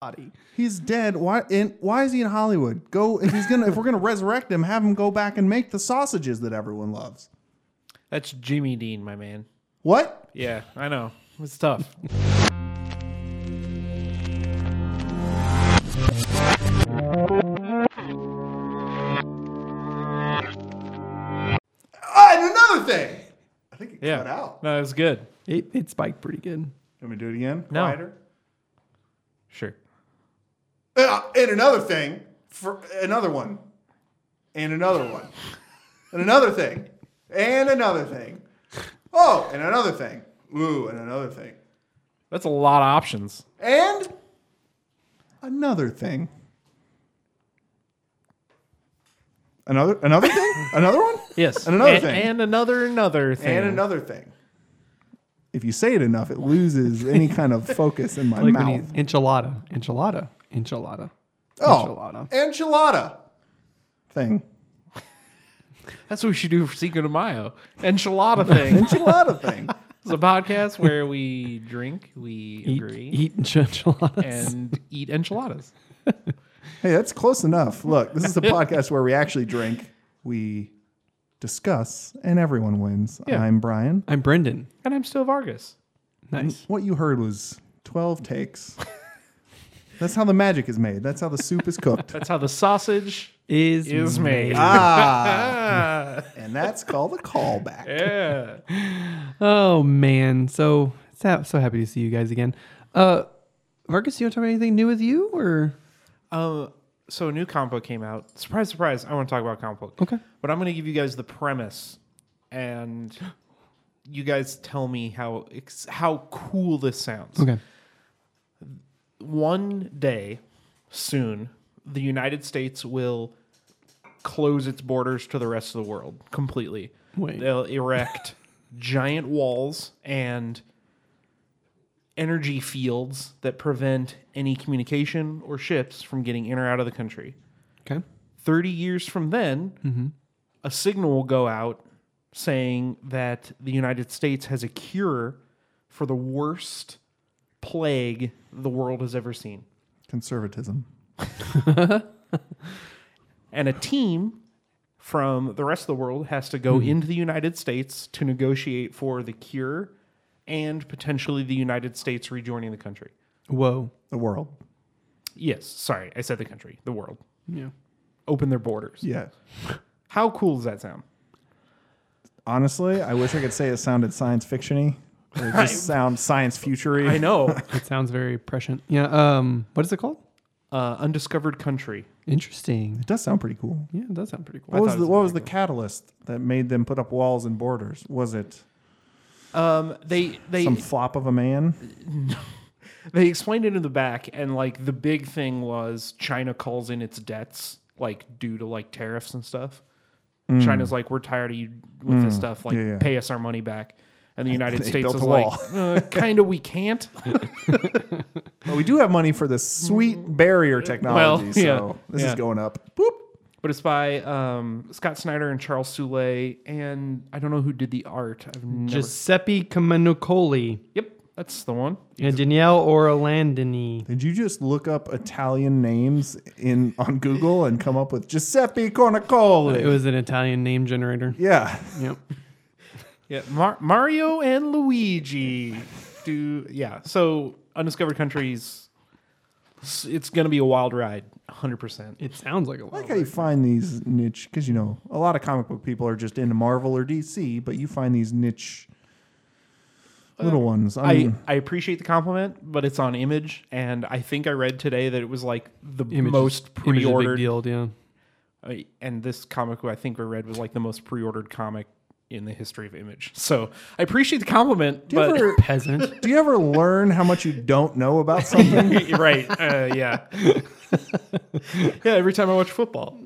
body. He's dead. Why? And why is he in Hollywood? Go if he's gonna if we're gonna resurrect him, have him go back and make the sausages that everyone loves. That's Jimmy Dean, my man. What? Yeah, I know. It's tough. Ah, and another thing. I think it Yeah. cut out. No, it's good. It, it spiked pretty good. Let me do it again. No. Quieter. Sure. Uh, and another thing. For another one. And another one. And another thing. And another thing. Oh, and another thing. Ooh, and another thing. That's a lot of options. And another thing. Another another thing? another one? Yes. And another and, thing. And another another thing. And another thing. If you say it enough, it loses any kind of focus in my Like mouth. enchilada, enchilada, enchilada, oh, enchilada. enchilada thing. That's what we should do for Cinco de Mayo. Enchilada thing. Enchilada thing. It's a podcast where we drink, we Eat, agree, eat enchiladas. and eat enchiladas. Hey, that's close enough. Look, this is a podcast where we actually drink, we discuss, and everyone wins. Yeah. I'm Brian. I'm Brendan. And I'm still Vargas. Nice. What you heard was 12 takes. That's how the magic is made. That's how the soup is cooked. That's how the sausage Is is made. Ah, Ah, and that's called a callback. yeah. Oh man, so so, so happy to see you guys again. Uh, Marcus, you want to talk about anything new with you or? Um, so a new comic book came out. Surprise, surprise! I want to talk about comic book. Okay. But I'm going to give you guys the premise, and you guys tell me how how cool this sounds. Okay. One day, soon, the United States will close its borders to the rest of the world completely. Wait. They'll erect giant walls and energy fields that prevent any communication or ships from getting in or out of the country. Okay. 30 years from then, mm-hmm. a signal will go out saying that the United States has a cure for the worst plague the world has ever seen. Conservatism. And a team from the rest of the world has to go hmm. into the United States to negotiate for the cure and potentially the United States rejoining the country. Whoa. The world. Yes, sorry, I said the country, the world. Yeah. Open their borders. Yeah. How cool does that sound? Honestly, I wish I could say it sounded science fictiony. Or it just sounds science futury. I know. It sounds very prescient. Yeah. Um. What is it called? uh, undiscovered country. Interesting. It does sound pretty cool. Yeah, it does sound pretty cool. What was thought it the was what was the catalyst that made them put up walls and borders? Was it Um, they they some flop of a man? they explained it in the back, and like the big thing was China calls in its debts, like due to like tariffs and stuff. China's like, we're tired of you with this stuff. Like, Mm. Yeah, yeah. pay us our money back. And the United They States built was a like, wall. uh, kind of, we can't. Well, we do have money for this sweet barrier technology, Well, so yeah, this yeah. is going up. Boop. But it's by um, Scott Snyder and Charles Soule, and I don't know who did the art. I've never. Giuseppe Camuncoli yep, that's the one. and Daniele Orlandini. Did you just look up Italian names in on Google and come up with Giuseppe Cornicoli? It was an Italian name generator. yeah. Yep. Yeah, Mar- Mario and Luigi do yeah. So undiscovered countries, s- it's gonna be a wild ride, hundred percent. It sounds like a I lot. like how you find these niche because you know a lot of comic book people are just into Marvel or DC, but you find these niche little uh, ones. I I, mean, I appreciate the compliment, but it's on Image, and I think I read today that it was like the Image most is- Image is a big pre-ordered. deal. Yeah. I- and this comic, I think I read, was like the most pre-ordered comic in the history of Image. So I appreciate the compliment, you but ever- Peasant. do you ever learn how much you don't know about something? right, uh, yeah, yeah. Every time I watch football,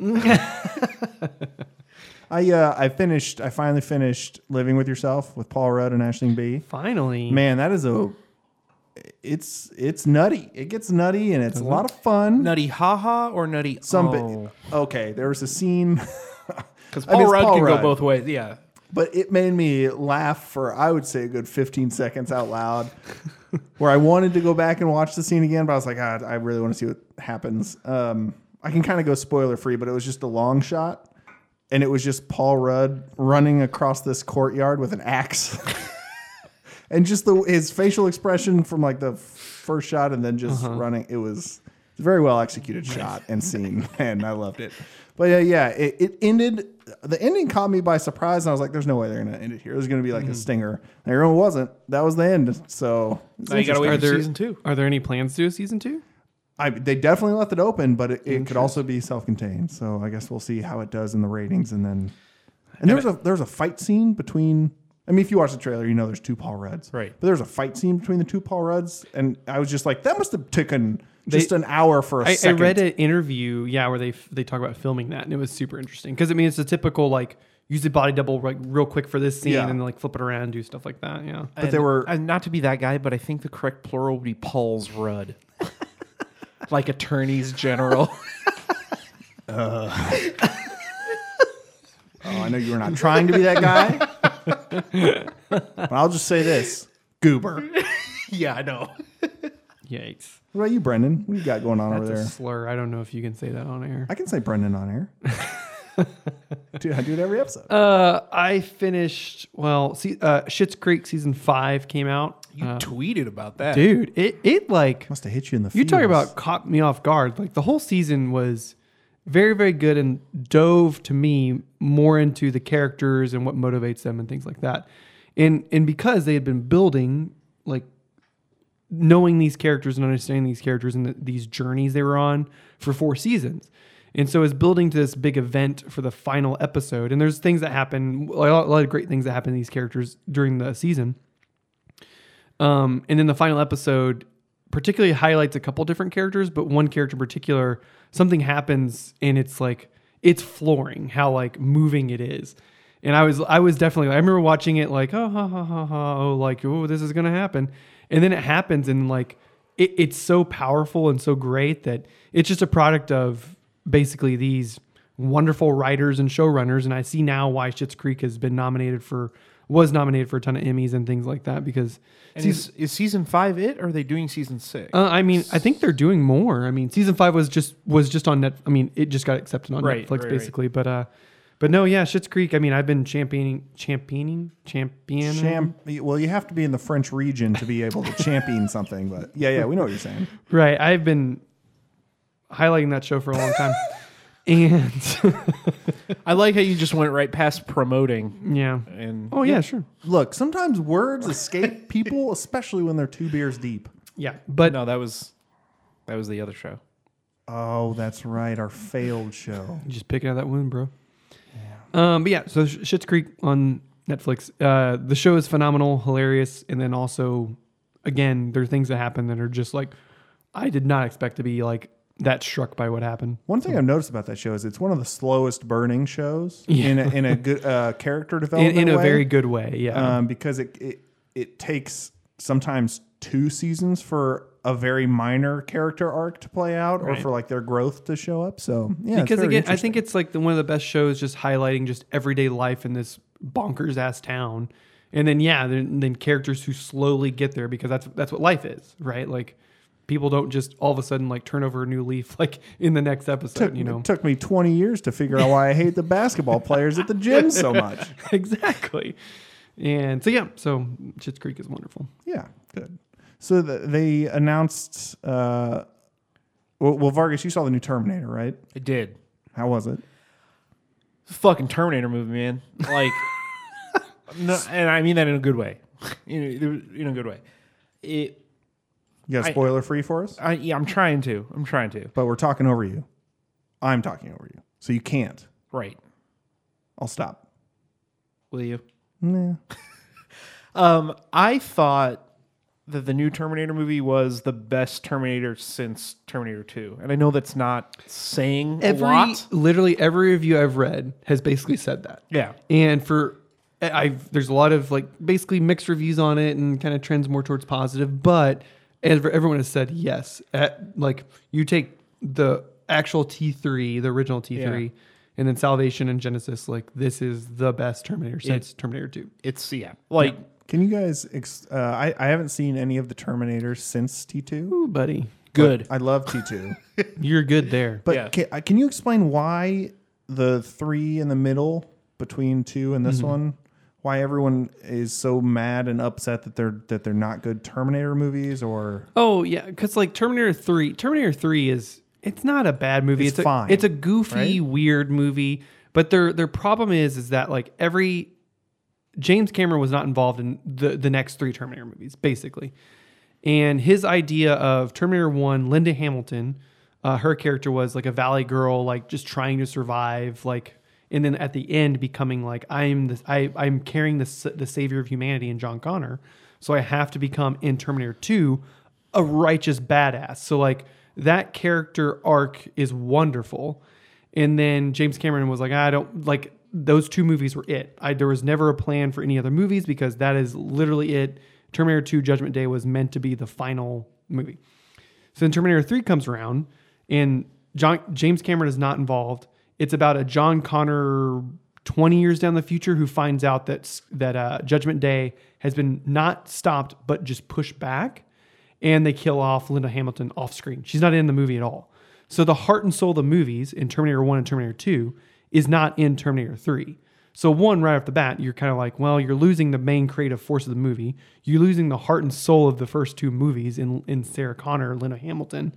I uh, I finished. I finally finished Living with Yourself with Paul Rudd and Aisling Bea. Finally. Man, that is a. It's it's nutty. It gets nutty and it's a lot of fun. nutty haha or nutty Some oh. okay. There was a scene, Because I mean, Paul Rudd Paul can Rudd. go both ways. Yeah. But it made me laugh for I would say a good fifteen seconds out loud. where I wanted to go back and watch the scene again, but I was like, ah, I really want to see what happens. Um, I can kind of go spoiler free, but it was just a long shot, and it was just Paul Rudd running across this courtyard with an axe, and just the his facial expression from like the first shot, and then just running. It was a very well executed shot and scene, and I loved it. But yeah, yeah, it, it ended. The ending caught me by surprise, and I was like, "There's no way they're gonna end it here. It was gonna be like a mm-hmm. stinger." And it wasn't. That was the end. So Now you gotta wait Are for there season two. Are there any plans to do a season two? I, they definitely left it open, but it, it could also be self-contained. So I guess we'll see how it does in the ratings, and then and there's a there was a fight scene between. I mean, if you watch the trailer, you know there's two Paul Rudds, Right. But there's a fight scene between the two Paul Rudds, and I was just like, that must have taken just an hour for a I, I second. read an interview, yeah, where they they talk about filming that, and it was super interesting because I mean it's a typical like use the body double like real quick for this scene Yeah. and then like flip it around, do stuff like that. Yeah, But there were- and not to be that guy, but I think the correct plural would be Paul's Rudd, like attorneys general. Uh. Oh, I know you were not trying to be that guy. but I'll just say this: goober. yeah, I know. yikes, What about you, Brendan? What you got going on that's over a there? slur. I don't know if you can say that on air. I can say Brendan on air. Dude, I do it every episode. Uh, I finished well. See, uh, Schitt's Creek season five came out. You Uh, tweeted about that, dude, it it like Must have hit you in the. You talk feels. about caught me off guard. Like the whole season was very, very good and dove to me more into the characters and what motivates them and things like that. And and because they had been building like knowing these characters and understanding these characters and the, these journeys they were on for four seasons. And so it's building to this big event for the final episode. And there's things that happen, a lot, a lot of great things that happen to these characters during the season. Um, and then the final episode particularly highlights a couple different characters, but one character in particular, something happens and it's like it's flooring how like moving it is. And I was I was definitely I remember watching it like oh ha ha ha ha oh like oh this is gonna happen, and then it happens and like it, it's so powerful and so great that it's just a product of basically these wonderful writers and showrunners. And I see now why Schitt's Creek has been nominated for was nominated for a ton of Emmys and things like that because And is, is season five it? Or are they doing season six? uh, I mean, I think they're doing more. I mean, season five was just was just on net. I mean, it just got accepted on Right, Netflix right, right. basically. But uh, but no, yeah, Schitt's Creek. I mean, I've been championing, championing, championing. Champ, well, you have to be in the French region to be able to champion something, but yeah, yeah, we know what you're saying. right. I've been highlighting that show for a long time, and I like how you just went right past promoting. yeah. And Oh yeah, sure. Look, sometimes words escape people, especially when they're two beers deep. Yeah, but no, that was that was the other show. Oh, that's right, our failed show. You just picking out that wound, bro. Um, but yeah, so Sh- Schitt's Creek on Netflix. Uh, the show is phenomenal, hilarious, and then also, again, there are things that happen that are just like I did not expect to be like that struck by what happened. One thing I've noticed about that show is it's one of the slowest burning shows Yeah. in a, in a good uh, character In, development in a way, very good way, yeah. um, because it, it it takes sometimes two seasons for a very minor character arc to play out, or Right. for like their growth to show up. So yeah, because again, I think it's like the, one of the best shows, just highlighting just everyday life in this bonkers ass town, and then yeah, then, then characters who slowly get there because that's that's what life is, right? Like people don't just all of a sudden like turn over a new leaf like in the next episode, took, you know? it took me 20 years to figure out why I hate the basketball players at the gym so much. exactly. And so yeah, so Schitt's Creek is wonderful. Yeah, good. So the, they announced. Uh, well, well, Vargas, you saw the new Terminator, right? I did. How was it? Fucking Terminator movie, man. Like, no, and I mean that in a good way. In, in a good way. It. You got I- spoiler free for us? I, yeah, I'm trying to. I'm trying to. But we're talking over you. I'm talking over you, so you can't. Right. I'll stop. Will you? Nah. Um, I thought that the new Terminator movie was the best Terminator since Terminator 2. And I know that's not saying Every a lot. literally every review I've read has basically said that. Yeah. And for I've there's a lot of like basically mixed reviews on it and kind of trends more towards positive, but ev- everyone has said yes. At, like you take the actual T3, the original T3, Yeah. and then Salvation and Genisys, like this is the best Terminator since Terminator 2. It's, yeah. Like, Can you guys? Ex- uh, I I haven't seen any of the Terminators since T two. Ooh, buddy, Good. I love T two, you're good there. but Yeah. can, uh, can you explain why the three in the middle between two and this one? Why everyone is so mad and upset that they're that they're not good Terminator movies or Oh yeah, because like Terminator Three, Terminator Three is it's not a bad movie. It's a, fine, It's a goofy, right? weird movie. But their their problem is is that like every James Cameron was not involved in the the next three Terminator movies, basically. And his idea of Terminator One, Linda Hamilton, uh, her character was like a valley girl, like just trying to survive, like, and then at the end becoming like I'm the I I'm carrying the the savior of humanity in John Connor, so I have to become in Terminator Two a righteous badass. So like that character arc is wonderful. And then James Cameron was like, I don't like those two movies were it. I there was never a plan for any other movies because that is literally it. Terminator 2 Judgment Day was meant to be the final movie. So then Terminator 3 comes around and John James Cameron is not involved. It's about a John Connor 20 years down the future who finds out that that uh, Judgment Day has been not stopped but just pushed back and they kill off Linda Hamilton off screen. She's not in the movie at all. So the heart and soul of the movies in Terminator 1 and Terminator 2 is not in Terminator 3. So one right off the bat, you're kind of like, well, you're losing the main creative force of the movie. You're losing the heart and soul of the first two movies in in Sarah Connor, Linda Hamilton.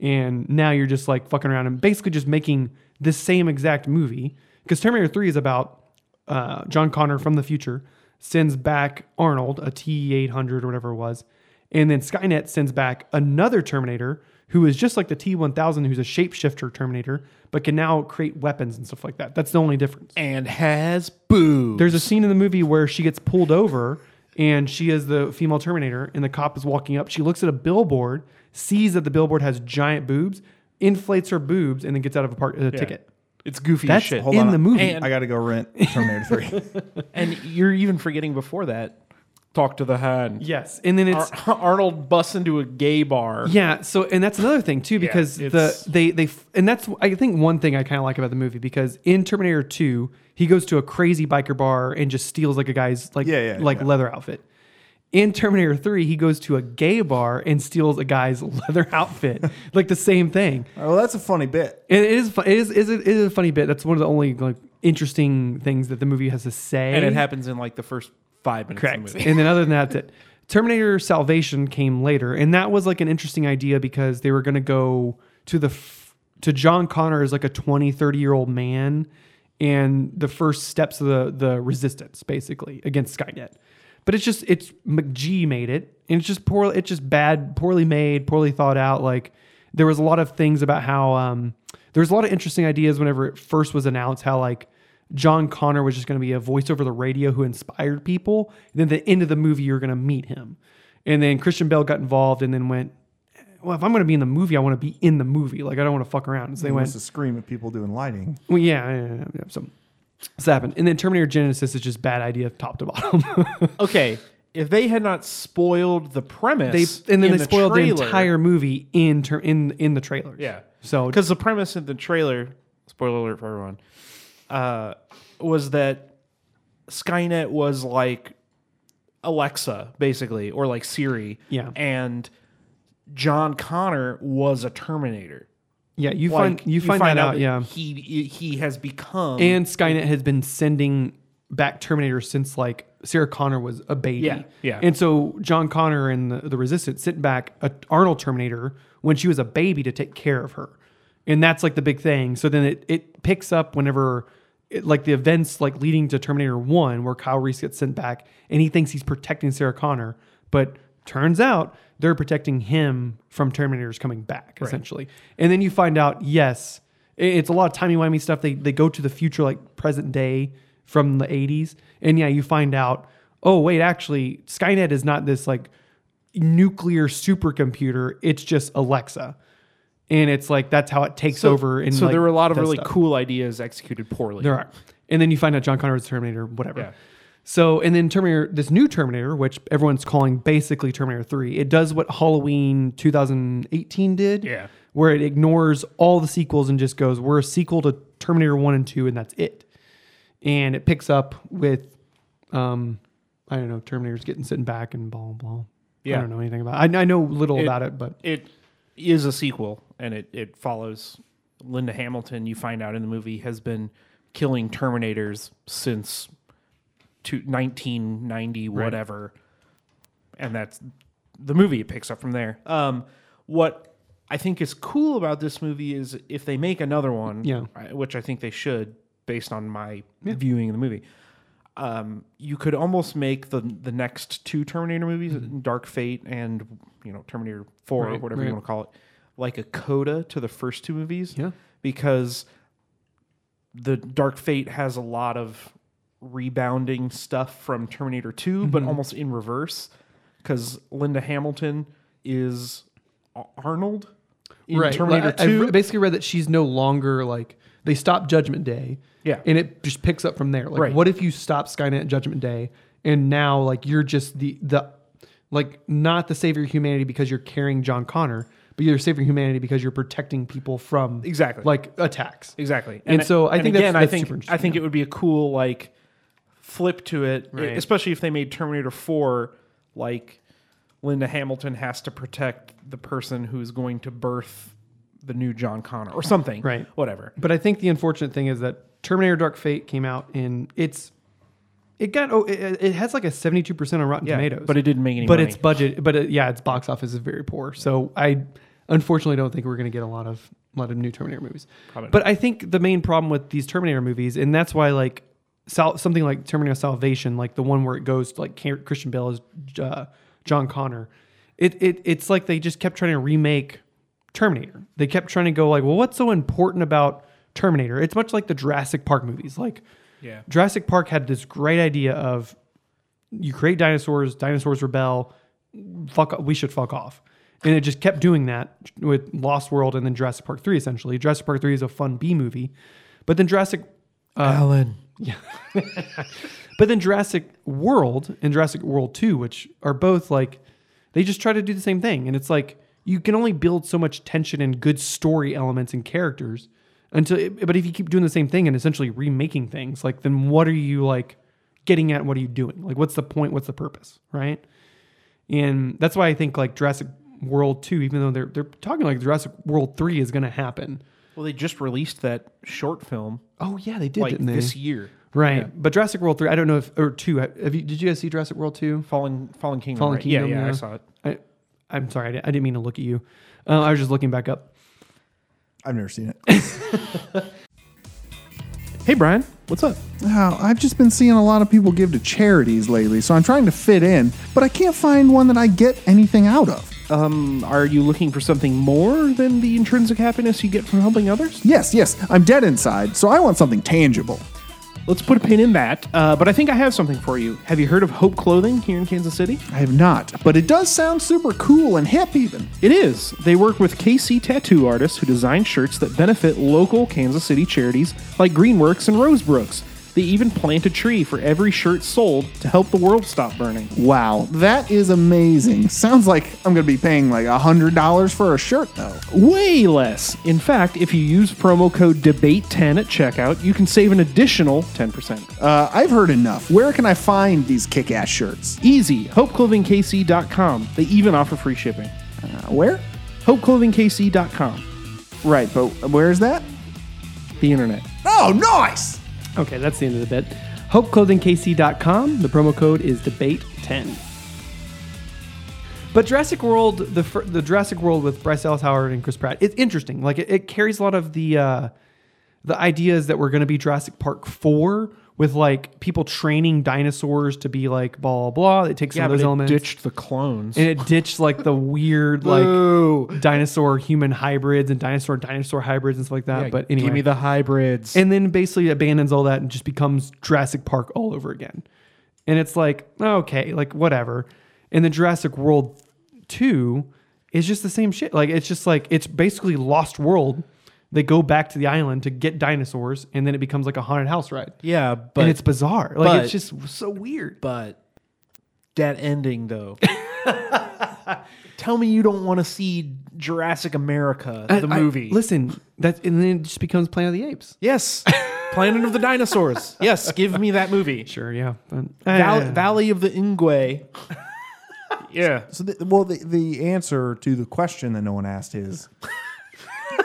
And now you're just like fucking around and basically just making the same exact movie. Because Terminator 3 is about uh, John Connor from the future sends back Arnold, a T 800 or whatever it was. And then Skynet sends back another Terminator who is just like the T 1000, who's a shapeshifter Terminator, but can now create weapons and stuff like that. That's the only difference. and has boobs. There's a scene in the movie where she gets pulled over and she is the female Terminator, and the cop is walking up. She looks at a billboard, sees that the billboard has giant boobs, inflates her boobs, and then gets out of a, park, a ticket. It's goofy That's as shit. Hold in on, the movie. And- I got to go rent Terminator three. And you're even forgetting before that. Talk to the hand. yes, and then it's Ar- Arnold busts into a gay bar. Yeah, so and that's another thing too because the they they and that's I think one thing I kind of like about the movie because in Terminator 2 he goes to a crazy biker bar and just steals like a guy's like Yeah, yeah, like yeah. leather outfit. In Terminator 3 he goes to a gay bar and steals a guy's leather outfit. like the same thing. well, that's a funny bit. And it is it is, is it is a funny bit. That's one of the only like interesting things that the movie has to say. And it happens in like the first five minutes Correct. of the movie. and then other than that, that's it. Terminator Salvation came later, and that was like an interesting idea because they were going to go to the f- to John Connor as like a 20, 30 year old man, and the first steps of the the resistance basically against Skynet. But it's just it's McG made it, and it's just poor. It's just bad, poorly made, poorly thought out. Like there was a lot of things about how um, there was a lot of interesting ideas whenever it first was announced. How like John Connor was just going to be a voice over the radio who inspired people. And then at the end of the movie, you're going to meet him. And then Christian Bale got involved and then went, well, if I'm going to be in the movie, I want to be in the movie. Like, I don't want to fuck around. So they He went, to scream at people doing lighting. well, yeah, yeah, yeah, yeah. So this happened. And then Terminator Genisys is just bad idea top to bottom. okay, if they had not spoiled the premise, they premise, and then in they spoiled trailer, the entire movie in ter- in in the trailers. Yeah. So because the premise in the trailer, spoiler alert for everyone, uh, was that Skynet was like Alexa, basically, or like Siri. Yeah. And John Connor was a Terminator. yeah, you Like, find you find, that out. that Yeah, He he has become and Skynet has been sending back Terminator since like Sarah Connor was a baby. Yeah, yeah. And so John Connor and the, the Resistance sent back a Arnold Terminator when she was a baby to take care of her, and that's like the big thing. So then it it picks up whenever. It, like the events like leading to Terminator 1 where Kyle Reese gets sent back and he thinks he's protecting Sarah Connor but turns out they're protecting him from Terminators coming back essentially. And then you find out yes it's a lot of timey-wimey stuff. They, they go to the future like present day from the 80s and yeah you find out oh wait actually Skynet is not this like nuclear supercomputer. It's just Alexa and it's like that's how it takes over and so like, there were a lot of really stuff. cool ideas executed poorly. There are. And then you find out John Connor was Terminator, whatever. Yeah. So, and then Terminator, this new Terminator, which everyone's calling basically Terminator 3, it does what Halloween 2018 did. Yeah. Where it ignores all the sequels and just goes, we're a sequel to Terminator 1 and 2, and that's it. And it picks up with um, I don't know Terminator's getting sitting back and blah blah. blah. Yeah. I don't know anything about. It. I, I know little It- about it, but It is a sequel, and it it follows Linda Hamilton. You find out in the movie has been killing Terminators since to 1990 whatever, and that's the movie. It picks up from there. Um, what I think is cool about this movie is if they make another one, Yeah. Which I think they should, based on my viewing of the movie. Um, you could almost make the the next two Terminator movies, Dark Fate and you know Terminator Four or Right, whatever you want to call it, like a coda to the first two movies. Yeah. because the Dark Fate has a lot of rebounding stuff from Terminator 2, but Mm-hmm. almost in reverse because Linda Hamilton is Arnold in right. Terminator Like, I- 2. I basically read that she's no longer like they stop Judgment Day. Yeah. and it just picks up from there. Like, Right. what if you stop Skynet at Judgment Day, and now like you're just the the like not the savior of humanity because you're carrying John Connor, but you're saving humanity because you're protecting people from Exactly. like attacks. Exactly. And so I think that's- again, I think super I think it would be a cool like flip to it, Right. especially if they made Terminator 4 like Linda Hamilton has to protect the person who's going to birth the new John Connor or something. Right. Whatever. But I think the unfortunate thing is that Terminator Dark Fate came out and it's it got oh it, it has like a 72% on Rotten Yeah, Tomatoes. but it didn't make any But money. its budget but it, yeah, its box office is very poor. So I unfortunately don't think we're going to get a lot of a lot of new Terminator movies. Probably But I think the main problem with these Terminator movies and that's why like Sal, something like Terminator Salvation, like the one where it goes to, like Christian Bale as uh, John Connor, it, it it's like they just kept trying to remake Terminator. They kept trying to go like, well, what's so important about Terminator? It's much like the Jurassic Park movies. Like Yeah. Jurassic Park had this great idea of you create dinosaurs, dinosaurs rebel, fuck, we should fuck off. And it just kept doing that with Lost World and then Jurassic Park 3, essentially. Jurassic Park 3 is a fun B movie. But then Jurassic uh, Alan. Yeah. but then Jurassic World and Jurassic World 2, which are both like, they just try to do the same thing. And it's like, you can only build so much tension and good story elements and characters until, but if you keep doing the same thing and essentially remaking things, like, then what are you like getting at? What are you doing? Like, what's the point? What's the purpose? Right. And that's why I think like Jurassic World 2, even though they're, they're talking like Jurassic World 3 is going to happen. Well, they just released that short film Oh, yeah, they did, like didn't they? this year. Right. Yeah. But Jurassic World 3, I don't know if, or 2, have you, did you guys see Jurassic World 2? Fallen Fallen Kingdom. Fallen right? Kingdom, Yeah, yeah, yeah. I saw it. I, I'm sorry, I didn't, I didn't mean to look at you. Uh, I was just looking back up. I've never seen it. Hey Brian, what's up? Oh, I've just been seeing a lot of people give to charities lately, so I'm trying to fit in, but I can't find one that I get anything out of. Um, are you looking for something more than the intrinsic happiness you get from helping others? Yes, yes, I'm dead inside, so I want something tangible. Let's put a pin in that. Uh, but I think I have something for you. Have you heard of Hope Clothing here in Kansas City? I have not, but it does sound super cool and hip even. It is. They work with KC tattoo artists who design shirts that benefit local Kansas City charities like Greenworks and Rosebrooks. They even plant a tree for every shirt sold to help the world stop burning. Wow, that is amazing. Sounds like I'm going to be paying like $100 for a shirt though. Way less. In fact, if you use promo code DEBATE10 at checkout, you can save an additional 10%. Uh, I've heard enough. Where can I find these kick ass shirts? Easy. HopeClothingKC.com. They even offer free shipping. Uh, where? HopeClothingKC.com. Right, but where's that? The internet. Oh, nice! Okay, that's the end of the bit. HopeClothingKC.com. The promo code is debate10. But Jurassic World, the the Jurassic World with Bryce Dallas Howard and Chris Pratt, it's interesting. Like it, it carries a lot of the uh, the ideas that were going to be Jurassic Park four with like people training dinosaurs to be like blah blah blah. It takes some of those elements. ditched the clones. and it ditched like the weird like dinosaur human hybrids and dinosaur dinosaur hybrids and stuff like that. Yeah, but anyway, give me the hybrids. and then basically abandons all that and just becomes Jurassic Park all over again. And it's like, okay, like whatever. And the Jurassic World 2 is just the same shit. Like it's just like it's basically Lost World. They go back to the island to get dinosaurs and then it becomes like a haunted house ride. yeah, but and it's bizarre. Like but- it's just so weird. but that ending though. Tell me you don't want to see Jurassic America, the I- movie. listen, that and then it just becomes Planet of the Apes. yes. Planet of the Dinosaurs. Yes, give me that movie. Sure, yeah. But, Val- eh, Valley of the Ingwe. yeah. So, the, well, the, the answer to the question that no one asked is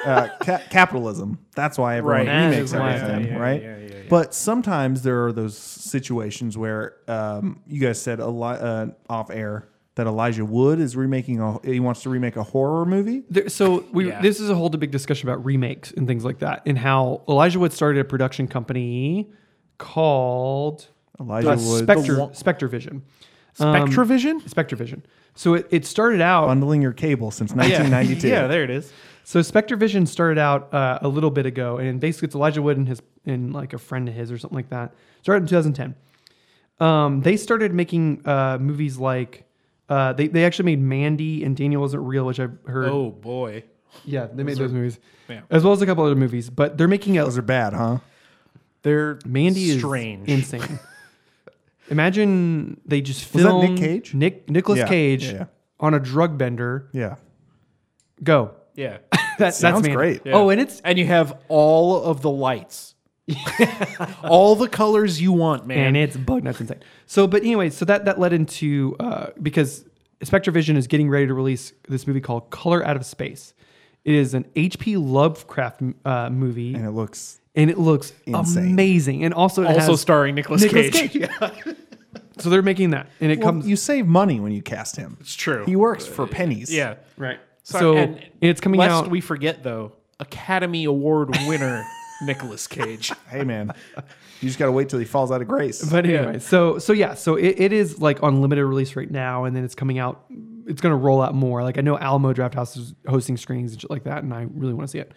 uh, ca- capitalism. That's why everyone Right. remakes That is why, everything, yeah, right? yeah, yeah, yeah. But sometimes there are those situations where um, you guys said Eli- uh, off air that Elijah Wood is remaking a he wants to remake a horror movie. There, so we Yeah. this is a whole big discussion about remakes and things like that, and how Elijah Wood started a production company called Elijah uh, Wood Spectre one- Spectre Vision. Um, Spectravision? Spectre Vision. So it, it started out. bundling your cable since 1992. yeah, there it is. So Spectre Vision started out uh, a little bit ago, and basically it's Elijah Wood and his and like a friend of his or something like that. Started in 2010. Um, they started making uh, movies like uh, they they actually made Mandy and Daniel Wasn't Real, which I've heard. Oh, boy. yeah, they made those movies, yeah. as well as a couple other movies. But they're making a Those are bad, huh? They're Mandy is strange. insane. Imagine they just Was that filmed Nick Cage? Nick Nicholas Yeah, Cage yeah, yeah. on a drug bender. Yeah. Go. Yeah. That, Sounds that's Mandy. great. Oh, and it's And you have all of the lights. all the colors you want, man. and it's bug nuts insane. So, but anyway, so that that led into uh, because Spectre Vision is getting ready to release this movie called Color Out of Space. It is an H.P. Lovecraft uh, movie, And it looks and it looks Insane. amazing. And also, it also has starring Nicolas, Nicolas Cage. Cage. so they're making that, and it well, comes you save money when you cast him. It's true. He works for pennies. yeah. right. So, So, and and it's coming lest out. we forget though, Academy Award winner Nicolas Cage. Hey man, you just got to wait till he falls out of grace. But anyway, so so yeah, so it, it is like on limited release right now, and then it's coming out. It's going to roll out more. Like I know Alamo Draft House is hosting screenings and shit like that, and I really want to see it.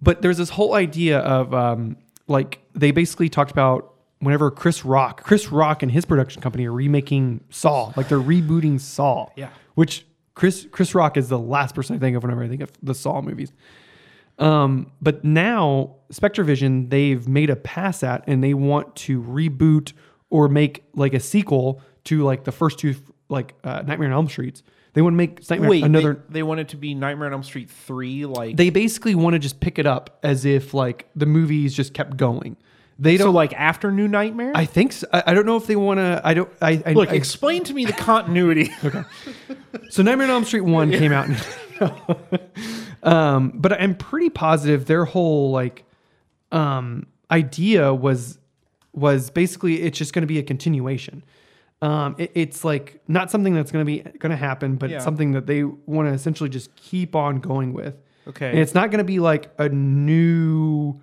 But there's this whole idea of um, like they basically talked about whenever Chris Rock, Chris Rock and his production company are remaking Saw, like they're rebooting Saw. Yeah. Which Chris Chris Rock is the last person I think of whenever I think of the Saw movies. Um, but now Spectre Vision, they've made a pass at and they want to reboot or make like a sequel to like the first two like uh, Nightmare on Elm Streets. They want to make Nightmare Wait, another. They, they wanted to be Nightmare on Elm Street three, like They, basically want to just pick it up as if like the movies just kept going. They don't. like after New Nightmare. I think so. I, I don't know if they want to. I don't. I, I Look, I, explain to me the continuity. Okay. So Nightmare on Elm Street one came out, um, but I'm pretty positive their whole like um, idea was was basically it's just going to be a continuation. Um, it- it's like not something that's going to be going to happen, but Yeah. it's something that they want to essentially just keep on going with. Okay. and it's not going to be like a new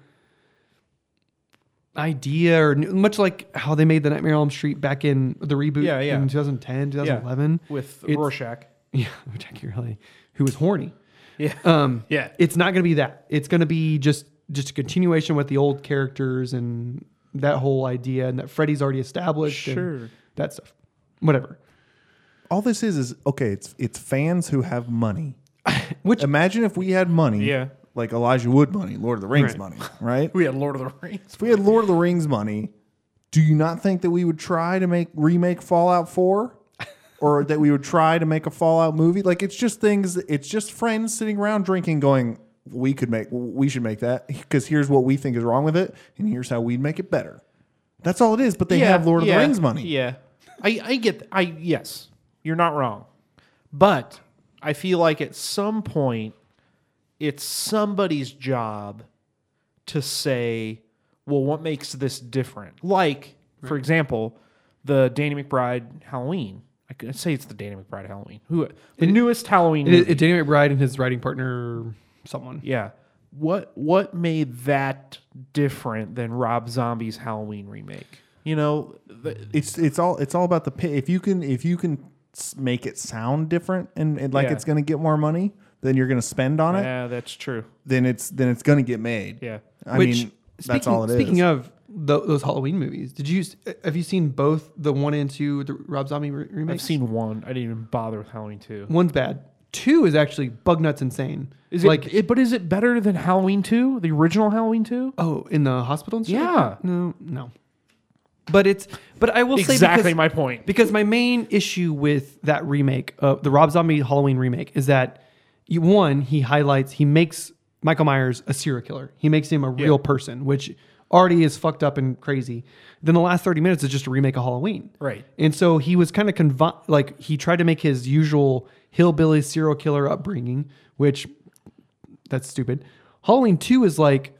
idea or much like how they made the Nightmare on Elm Street back in the reboot Yeah, yeah. in 2010, 2011 with It's- Rorschach. yeah, Jackie Riley, who was horny. Yeah. Um, Yeah. it's not going to be that. It's going to be just just a continuation with the old characters and that whole idea, and that Freddy's already established. and Sure. that stuff. Whatever. All this is is okay. It's it's fans who have money. Which Imagine if we had money, Yeah. Like Elijah Wood money, Lord of the Rings Right. money, right? We had Lord of the Rings. if we had Lord of the Rings money, do you not think that we would try to make remake Fallout Four, or that we would try to make a Fallout movie? Like it's just things. It's just friends sitting around drinking, going, "We could make, we should make that because here's what we think is wrong with it, and here's how we'd make it better." That's all it is. But they have Lord of yeah, the Rings money. Yeah. I, I get I yes. You're not wrong. But I feel like at some point it's somebody's job to say, well, what makes this different? Like, for example, the Danny McBride Halloween. I could say it's the Danny McBride Halloween. Who the newest Halloween it, movie. it, Danny McBride and his writing partner, someone. yeah. What what made that different than Rob Zombie's Halloween remake? You know, the, it's it's all it's all about the pay. If you can if you can make it sound different and, and like Yeah. it's going to get more money than you're going to spend on it, yeah, that's true. then it's then it's going to get made. Yeah. I Which, mean that's speaking- all it is. Speaking of tho- those Halloween movies, did you have you seen both the one and two the Rob Zombie re- remakes? I've seen one. I didn't even bother with Halloween two. one's bad. Two is actually bug nuts insane. Is it like it, But is it better than Halloween two? The original Halloween two? oh in the hospital? And shit Yeah. no, no. But it's but I will say Exactly because, my point. because my main issue with that remake of the Rob Zombie Halloween remake is that you, one he highlights he makes Michael Myers a serial killer. He makes him a real person, which already is fucked up and crazy. Then the last 30 minutes is just a remake of Halloween. Right. And so he was kind of convi- like he tried to make his usual hillbilly serial killer upbringing, which that's stupid. Halloween 2 is like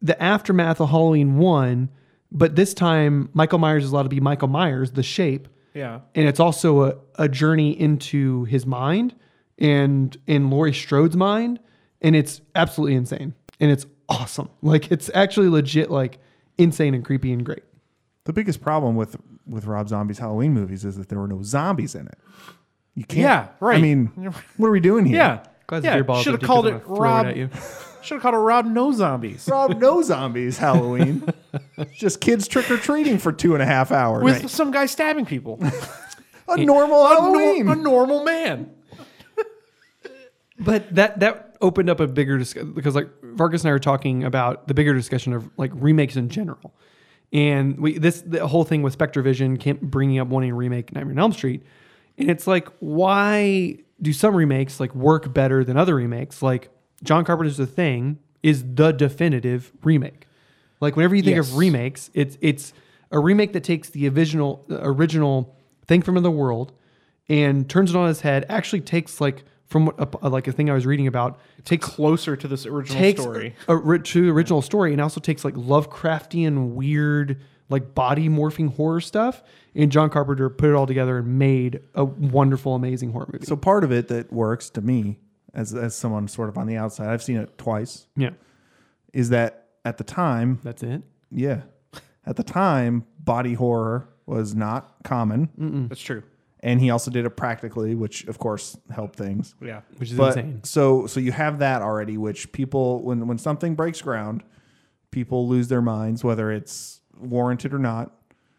the aftermath of Halloween 1, but this time Michael Myers is allowed to be Michael Myers, the shape, Yeah. and it's also a, a journey into his mind and in Laurie Strode's mind, and it's absolutely insane. And it's awesome. Like it's actually legit like insane and creepy and great. The biggest problem with with Rob Zombie's Halloween movies is that there were no zombies in it. You can't. Yeah, right. I mean, what are we doing here? Yeah. Glad yeah. Should have empty called 'cause it I'm gonna throw Rob. Should have called it Rob No Zombies. Rob, no zombies Halloween. Just kids trick or treating for two and a half hours. With some guy stabbing people. a normal a, Halloween. nor- a normal man. But that that opened up a bigger discussion because like Vargas and I were talking about the bigger discussion of like remakes in general, and we this the whole thing with Spectre Vision came bringing up wanting to remake Nightmare on Elm Street, and it's like why do some remakes like work better than other remakes? Like John Carpenter's The Thing is the definitive remake. Like whenever you think Yes. of remakes, it's it's a remake that takes the original the original thing from the world and turns it on its head. Actually takes like from what a, uh, like a thing I was reading about takes Closer to this original takes story. a, ri- to the original story and also takes like Lovecraftian weird like body morphing horror stuff. And John Carpenter put it all together and made a wonderful, amazing horror movie. So part of it that works to me, as as someone sort of on the outside, I've seen it twice, yeah, is that at the time, that's it. yeah, at the time, body horror was not common, That's true. And he also did it practically, which of course helped things. Yeah. Which is But insane. so so you have that already, which people when when something breaks ground, people lose their minds, whether it's warranted or not.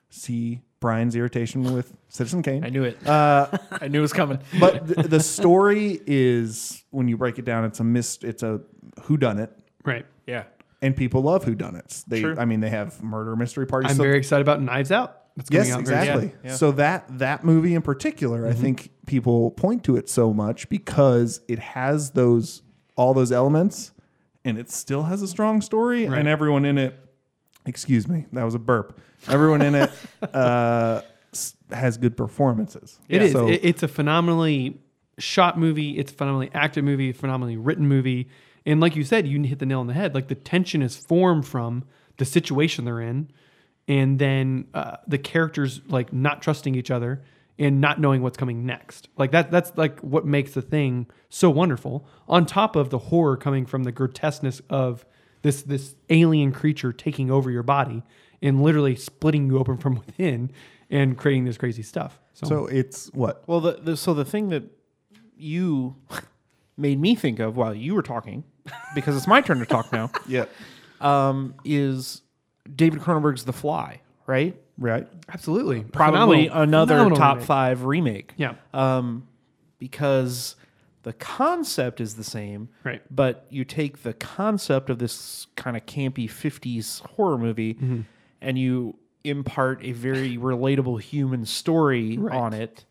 See Brian's irritation with Citizen Kane. I knew it. Uh, I knew it was coming. but the, the story is when you break it down, it's a mist. It's a who done it, Right. Yeah. and people love who done it. They, True. I mean, they have murder mystery parties. I'm so- very excited about Knives Out. That's coming yes, out exactly. Yeah, yeah. So that that movie in particular, I think people point to it so much because it has those all those elements, and it still has a strong story, Right. and everyone in it. Excuse me, that was a burp. Everyone in it uh, has good performances. It is. So- it's a phenomenally shot movie. It's a phenomenally acted movie. Phenomenally written movie. And like you said, you hit the nail on the head. Like the tension is formed from the situation they're in, and then uh, the characters like not trusting each other and not knowing what's coming next. Like that. That's like what makes the thing so wonderful. On top of the horror coming from the grotesqueness of this this alien creature taking over your body and literally splitting you open from within and creating this crazy stuff. so it's what Well, the, the so the thing that you made me think of while you were talking, because it's my turn to talk now, yeah um, is David Cronenberg's The Fly, right? right Absolutely. Probably Phenomenal- another phenomenal top remake. five remake. Yeah. Um, because the concept is the same, Right. But you take the concept of this kind of campy '50s horror movie, Mm-hmm. and you impart a very relatable human story Right. on it,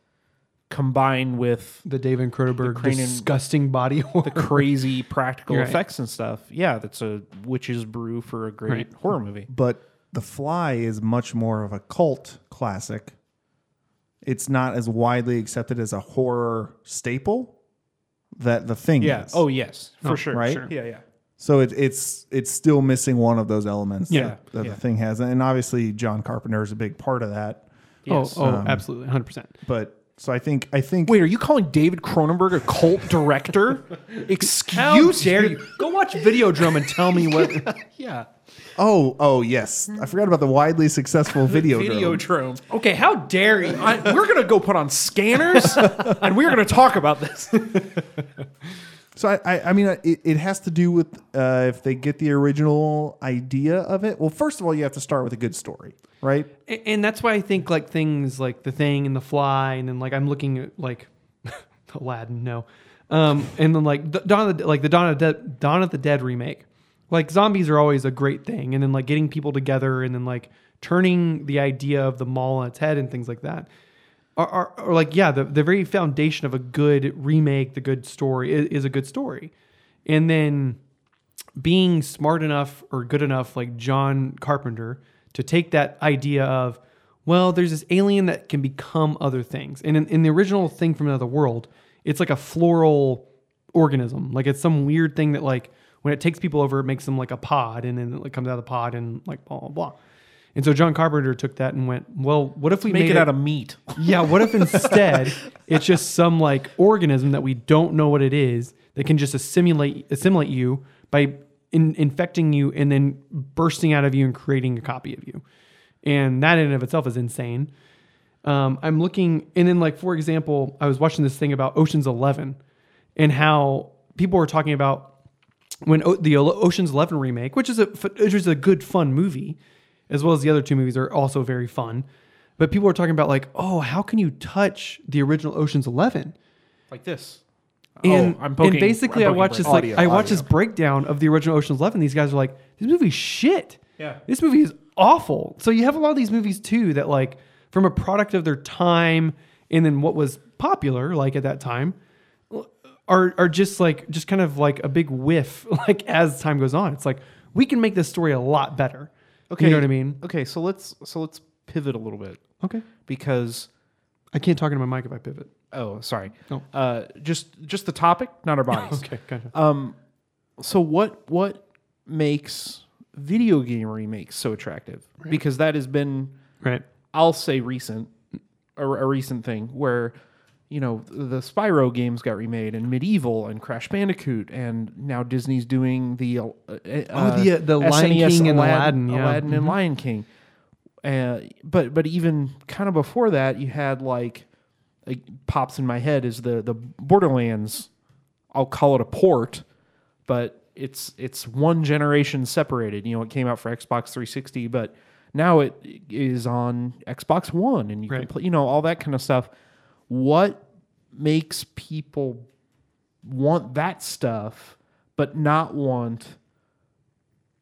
combined with The David Cronenberg Cranium- disgusting body horror. The crazy practical right. effects and stuff. Yeah, that's a witch's brew for a great Right. horror movie. but The Fly is much more of a cult classic. It's not as widely accepted as a horror staple that The Thing Yeah. is. Oh yes, for Oh, sure. right? Sure. Yeah. Yeah. So it, it's it's still missing one of those elements Yeah. that, that Yeah. The Thing has, and obviously John Carpenter is a big part of that. Yes. Oh, oh Um, absolutely. 100%. But so I think I think Wait, are you calling David Cronenberg a cult director? Excuse dare you? Go watch Videodrome and tell me what. Yeah. oh oh yes, I forgot about the widely successful video. Videodrome. okay, how dare you? I, we're gonna go put on scanners, and we're gonna talk about this. So I, I, I mean, it, it has to do with uh, if they get the original idea of it. Well, first of all, you have to start with a good story, right? A- and that's why I think like things like The Thing and The Fly, and then like I'm looking at like Aladdin, no. Um, and then like the, Dawn of the, like the Dawn of the Dead, Dawn of the Dead remake. Like zombies are always a great thing, and then like getting people together, and then like turning the idea of the mall on its head and things like that. Are, are, are like yeah, the the very foundation of a good remake, the good story is, is a good story, and then being smart enough or good enough, like John Carpenter, to take that idea of, well, there's this alien that can become other things. And in, in the original thing from another world, it's like a floral organism. Like it's some weird thing that like when it takes people over, it makes them like a pod, and then it like, comes out of the pod and like blah blah blah. And so John Carpenter took that and went, well, what if we Make made it out of meat. yeah, what if instead it's just some like organism that we don't know what it is that can just assimilate assimilate you by in, infecting you and then bursting out of you and creating a copy of you, and that in and of itself is insane. Um, I'm looking, and then like for example, I was watching this thing about Ocean's Eleven, and how people were talking about when o- the O- Ocean's Eleven remake, which is a f- which is a good fun movie, as well as the other two movies are also very fun. But people are talking about like, oh, how can you touch the original Ocean's Eleven? Like this. And, oh, I'm poking. and basically, I watched this like Audio, I watched this breakdown of the original Ocean's Eleven. These guys are like, this movie's shit. Yeah. this movie is awful. So you have a lot of these movies too that like from a product of their time and then what was popular like at that time are are just like just kind of like a big whiff like as time goes on. It's like we can make this story a lot better. Okay. you know what I mean? Okay, so let's so let's pivot a little bit Okay, because I can't talk into my mic if I pivot. oh, sorry. Oh. Uh, just just the topic, not our bodies. Okay, gotcha. Um, so what what makes video game remakes so attractive? Because that has been, right. I'll say, recent, a, a recent thing where, you know, the Spyro games got remade, and MediEvil, and Crash Bandicoot, and now Disney's doing the uh, uh, the, uh, the Lion SNES King and Aladdin, yeah. Aladdin and Mhm. Lion King. Uh, but but even kind of before that, you had like, like pops in my head is the the Borderlands. I'll call it a port, but it's it's one generation separated. You know, it came out for Xbox 360, but now it is on Xbox One, and you can play. You know, all that kind of stuff. What makes people want that stuff, but not want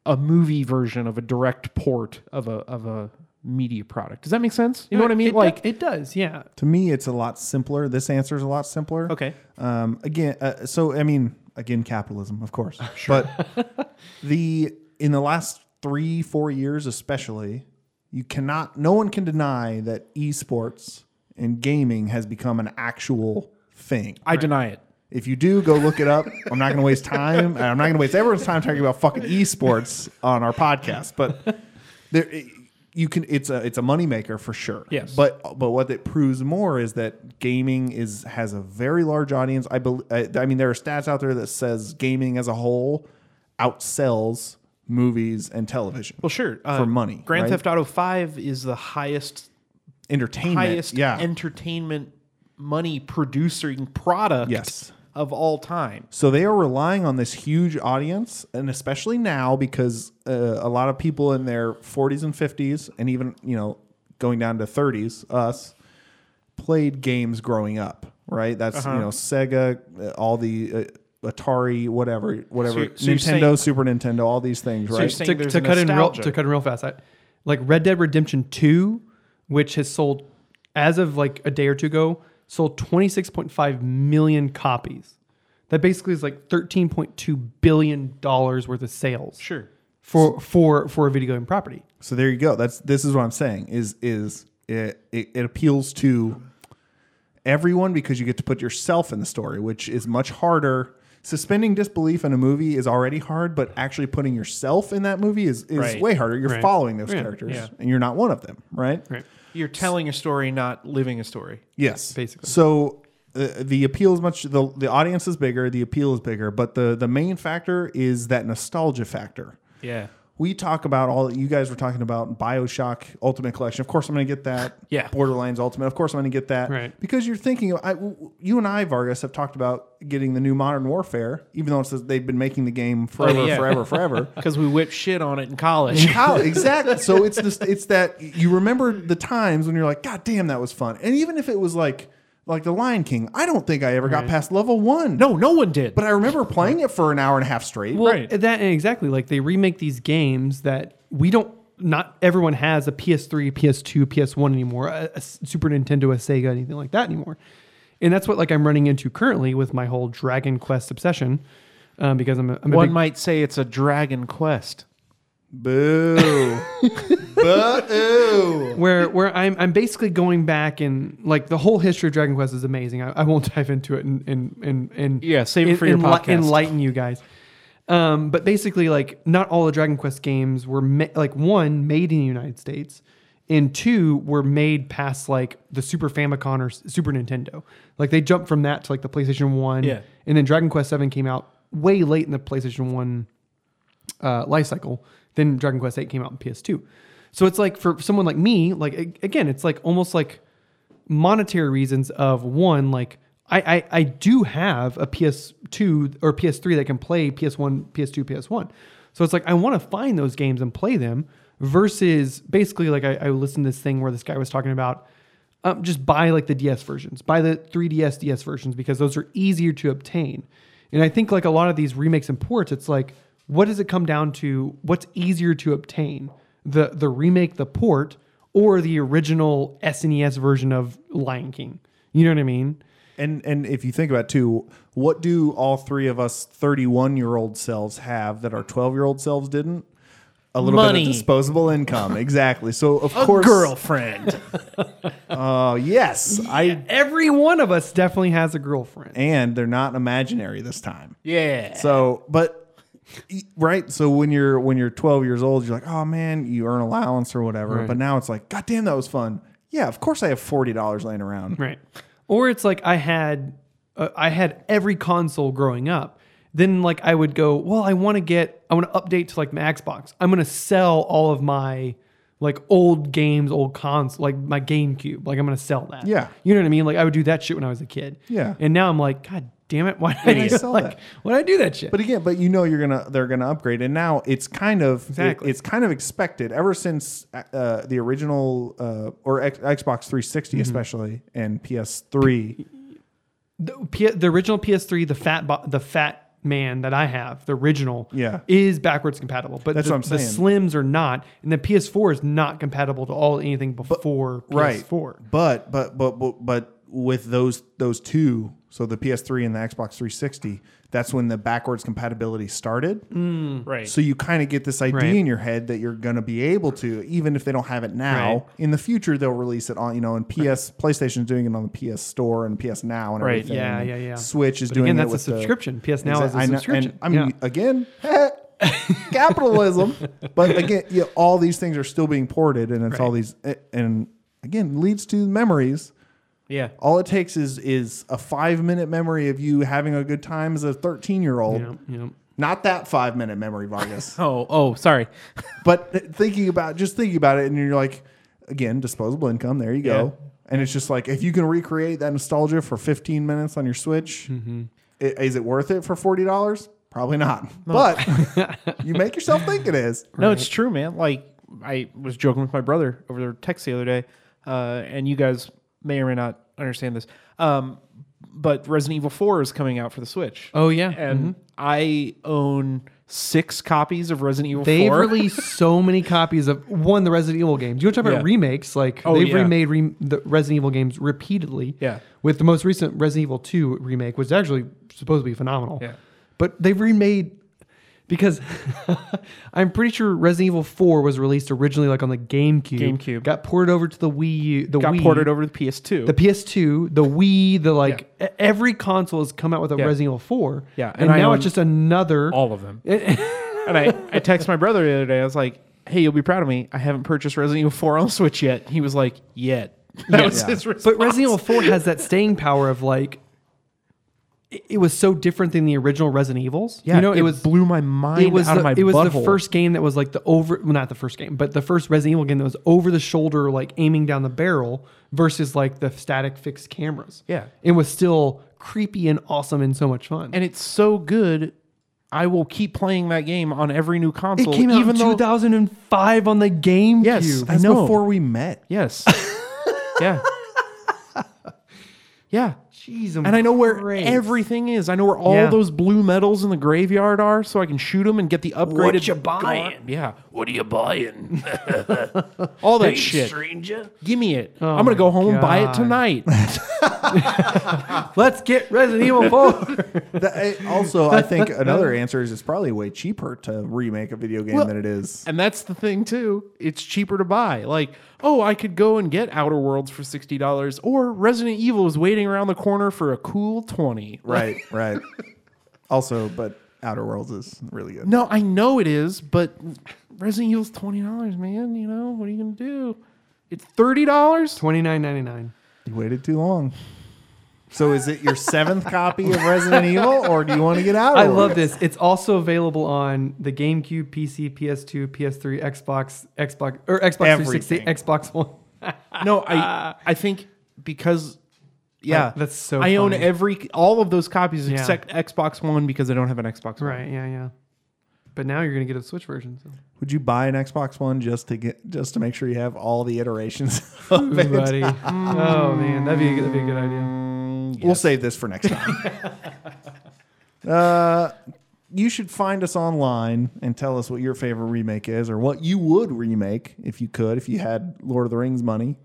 a movie version of a direct port of a of a media product? Does that make sense? You know what I mean? It, like, it does, yeah. To me, it's a lot simpler. This answer is a lot simpler. okay, Um, again, uh, so I mean, again, capitalism, of course. Sure. But the in the last three, four years, especially, you cannot. No one can deny that esports and gaming has become an actual thing. I deny it. If you do, go look it up. I'm not going to waste time. I'm not going to waste everyone's time talking about fucking esports on our podcast. But there, you can. It's a it's a moneymaker for sure. Yes. But but what it proves more is that gaming is has a very large audience. I believe. I, I mean, there are stats out there that says gaming as a whole outsells movies and television. Well, sure. Uh, For money, Grand right? Theft Auto Five is the highest Entertainment. highest yeah. entertainment money producing product Yes. of all time. So they are relying on this huge audience, and especially now because uh, a lot of people in their 40s and 50s, and even you know going down to 30s, us played games growing up. Right? That's Uh-huh. you know Sega, uh, all the uh, Atari, whatever, whatever, you're- so Nintendo, saying- Super Nintendo, all these things. you're Right? saying to, to cut in real to cut in real fast. I, like Red Dead Redemption Two, which has sold as of like a day or two ago, sold twenty six point five million copies. That basically is like thirteen point two billion dollars worth of sales Sure. for for for a video game property. So there you go. That's this is what I'm saying. Is is it, it, it appeals to everyone because you get to put yourself in the story, which is much harder. Suspending disbelief in a movie is already hard, but actually putting yourself in that movie is, is Right. way harder. You're Right. following those Yeah, characters, yeah. and you're not one of them, right? Right. You're telling a story, not living a story. Yes, Basically. So uh, the appeal is much the the audience is bigger, the appeal is bigger, but the the main factor is that nostalgia factor. Yeah. We talk about all you guys were talking about Bioshock Ultimate Collection. Of course, I'm going to get that. Yeah. Borderlands Ultimate. Of course, I'm going to get that. Right. Because you're thinking, I, you and I, Vargas, have talked about getting the new Modern Warfare, even though it's they've been making the game oh, forever, Oh, yeah. forever, forever. Because we whipped shit on it in college. How exactly? So it's this. It's that you remember the times when you're like, God damn, that was fun. And even if it was like, like the Lion King, I don't think I ever got Right. past level one. no, no one did. but I remember playing it for an hour and a half straight. Well, Right. that exactly like they remake these games that we don't. Not everyone has a PS3, PS2, PS1 anymore, a, a Super Nintendo, a Sega, anything like that anymore. And that's what like I'm running into currently with my whole Dragon Quest obsession. um, because I'm a, I'm a One big might say it's a Dragon Quest. Boo. Boo. where where I'm I'm basically going back and like the whole history of Dragon Quest is amazing. I, I won't dive into it and and and, and Yeah, save it en- for your enli- podcast. enlighten you guys. Um, but basically, like not all the Dragon Quest games were ma- like one made in the United States, and two were made past like the Super Famicom or S- Super Nintendo. Like they jumped from that to like the PlayStation One, Yeah. and then Dragon Quest Seven came out way late in the PlayStation One uh, life cycle. Then Dragon Quest 8 came out in PS2. So it's like for someone like me, like again, it's like almost like monetary reasons of one, like I, I, I do have a PS2 or PS3 that can play PS1, PS2, PS1. So it's like I want to find those games and play them versus basically like I, I listened to this thing where this guy was talking about um, just buy like the DS versions, buy the 3DS DS versions because those are easier to obtain. And I think like a lot of these remakes and ports, it's like, what does it come down to? What's easier to obtain? The the remake, the port, or the original SNES version of Lion King? You know what I mean? And and if you think about it too, what do all three of us 31 year old selves have that our 12 year old selves didn't? A little Money. bit of disposable income, exactly. So of A course, girlfriend. Oh yes, I Every one of us definitely has a girlfriend. and they're not imaginary this time. yeah. So, but right. So when you're when you're 12 years old, you're like, oh man, you earn allowance or whatever. Right. But now it's like, god damn, that was fun. Yeah, of course I have forty dollars laying around. Right. Or it's like I had uh, I had every console growing up. Then like I would go, well, I want to get I want to update to like my Xbox. I'm going to sell all of my like old games, old cons, like my GameCube. Like I'm going to sell that. Yeah. You know what I mean? Like I would do that shit when I was a kid. Yeah. And now I'm like, god damn it, why did I, do- Sell like that. why did I do that shit? But again, but you know you're gonna they're gonna upgrade, and now it's kind of Exactly. it- it's kind of expected ever since uh, the original uh, or X, Xbox 360 Mm-hmm. especially and PS3. the, P- the original PS3, the fat bo- the fat man that I have, the original, Yeah. is backwards compatible. But That's the, what I'm saying. the. Slims are not, and the PS4 is not compatible to all anything before right. PS4. But but but but but with those those two, so the PS3 and the Xbox 360, that's when the backwards compatibility started. Mm, right. So you kind of get this idea Right. in your head that you're going to be able to, even if they don't have it now. Right. In the future, they'll release it on, you know, and PS PlayStation's doing it on the PS Store and PS Now and Right. everything. Yeah, and yeah, yeah. Switch is But doing again, it that's a with the- subscription. PS Now is a I know- subscription. And, I mean, Yeah. again, capitalism. but again, yeah, all these things are still being ported, and it's all these, and again, leads to memories. Yeah. All it takes is is a five minute memory of you having a good time as a thirteen year old. Yeah, yeah. Not that five minute memory, Vargas. Oh, oh, sorry. but thinking about just thinking about it, and you're like, again, disposable income. There you go. Yeah. And it's just like if you can recreate that nostalgia for 15 minutes on your Switch, Mm-hmm. i- is it worth it for forty dollars? Probably not. But you make yourself think it is. No, it's true, man. Like I was joking with my brother over their text the other day, uh, and you guys may or may not understand this. Um, but Resident Evil Four is coming out for the Switch. Oh yeah. and I own six copies of Resident Evil They've 4. released so many copies of one the Resident Evil games. You want to talk about Yeah. remakes? Like Oh, they've yeah. remade re- the Resident Evil games repeatedly. Yeah. With the most recent Resident Evil 2 remake, which is actually supposed to be phenomenal. Yeah. But they've remade because I'm pretty sure Resident Evil 4 was released originally like on the GameCube. GameCube. Got ported over to the Wii U. The got Wii, ported over to the PS2. The PS2, the Wii, the like e- every console has come out with a Yeah. Resident Evil 4. Yeah, And, and now it's just another. all of them. and I, I texted my brother the other day. I was like, "Hey, you'll be proud of me. I haven't purchased Resident Evil 4 on Switch yet." He was like, "Yet." That was Yeah. his But. Resident Evil 4 has that staying power of like, it, it was so different than the original Resident Evils. yeah, you know, it, was blew my mind it was out the, of my it was the butthole. first game that was like the over well not the first game but the first Resident Evil game that was over the shoulder like aiming down the barrel versus like the static fixed cameras. Yeah. it was still creepy and awesome and so much fun. and it's so good. I will keep playing that game on every new console. it came out even in though 2005 on the GameCube. Yes, I know. before we met. yes, yeah, yeah. Jeez, I'm And I know where Christ. everything is. I know where all Yeah. those blue metals in the graveyard are, so I can shoot them and get the upgraded. What you guard. buying? Yeah, What are you buying? all that hey, shit. stranger. Give me it. Oh I'm gonna go home and buy it tonight. Let's get Resident Evil 4. That- also, I think another answer is it's probably way cheaper to remake a video game Well, than it is. and that's the thing too. It's cheaper to buy. Like, oh, I could go and get Outer Worlds for sixty dollars, or Resident Evil is waiting around the corner for a cool twenty. Right, right. Also, but Outer Worlds is really good. No, I know it is, but Resident Evil's twenty dollars, man. You know what are you gonna do? It's thirty dollars. Twenty nine ninety nine. You waited too long. So is it your seventh copy of Resident Evil, or do you want to get out? I love this. It's also available on the GameCube, PC, PS2, PS3, Xbox, Xbox or Xbox 360, Xbox One. No, I I think because yeah, that's so I own every all of those copies Yeah. except Xbox One because I don't have an Xbox One. Right. Yeah. Yeah. But now you're gonna get a Switch version. So. Would you buy an Xbox One just to get just to make sure you have all the iterations? of it? buddy. oh man, that'd be a, that'd be a good idea. Mm, We'll save this for next time. uh, you should find us online and tell us what your favorite remake is, or what you would remake if you could, if you had Lord of the Rings money.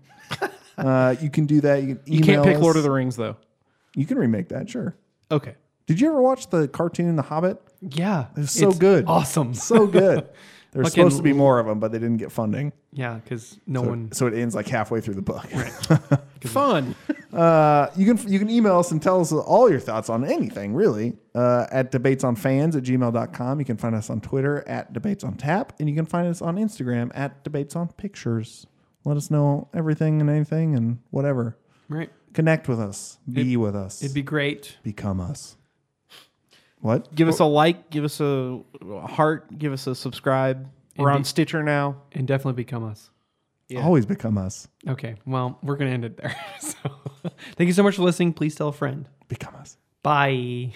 Uh, you can do that. You, can You can't pick us. Lord of the Rings though. You can remake that, sure. Okay. Did you ever watch the cartoon The Hobbit? Yeah, It was so good. Awesome. So good. There's Fucking supposed to be more of them, but they didn't get funding. Yeah, because no So, one. so it ends like halfway through the book. Fun. Uh, you can you can email us and tell us all your thoughts on anything, really, uh, at debatesonfans at gmail.com. You can find us on Twitter at debates on tap, and you can find us on Instagram at debates on pictures. Let us know everything and anything and whatever. Right. Connect with us. Be with us. It'd be great. Become us. What? Give us a like. Give us a a heart. Give us a subscribe. We're on be- Stitcher now. And definitely become us. Yeah. Always become us. Okay. Well, we're gonna end it there. so, thank you so much for listening. Please tell a friend. Become us. Bye.